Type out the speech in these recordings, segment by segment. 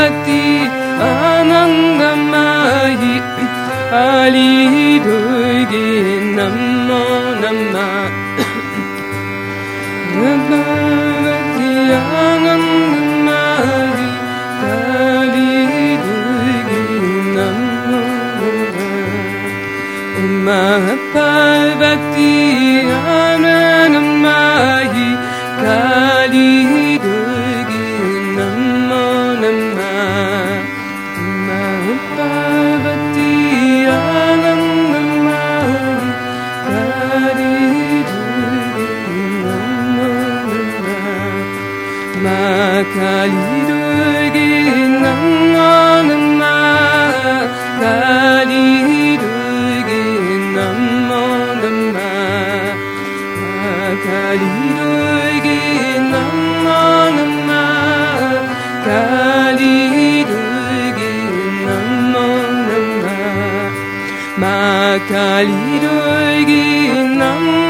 भक्ति आनन्दमायि आली दुर्गे नमो नमः भगवती आनन्दमायि काली दुर्गे नमो नमः उमा पार्वती Μακαλίδου γινάμ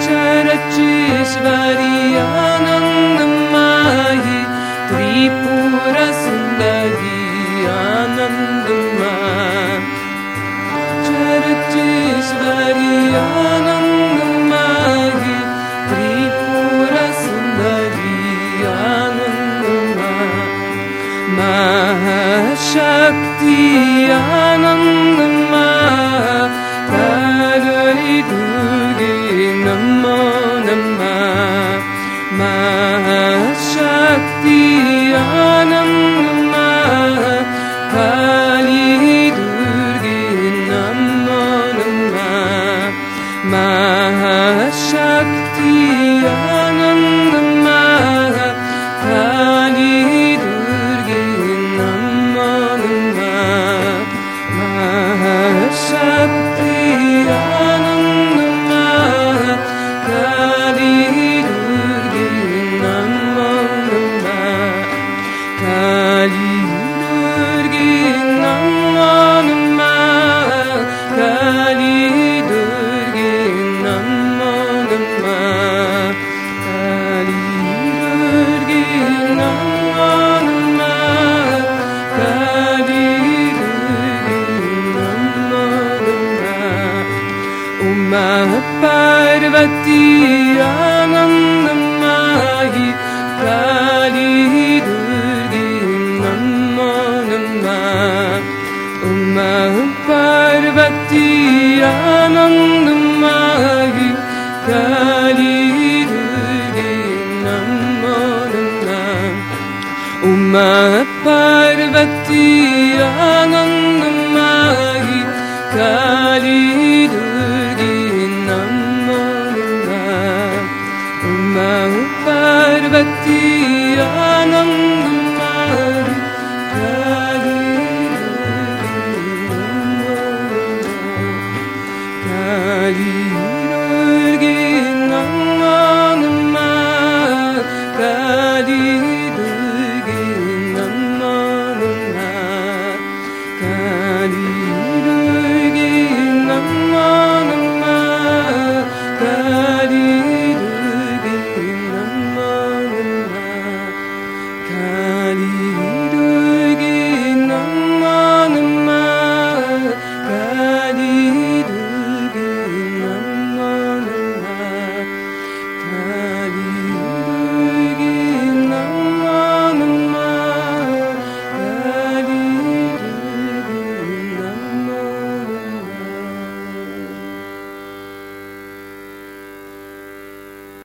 Cerci Svaria ഭക്തി ആനന്ദമായി കാലി ദുർഗി നമ്മോനമ്മ ഉമ്മ പാർവതി ആനന്ദമായി കാലി ദുർഗി നമ്മോനമ്മ ഉമ്മ പാർവതി ആനന്ദ vivettivo.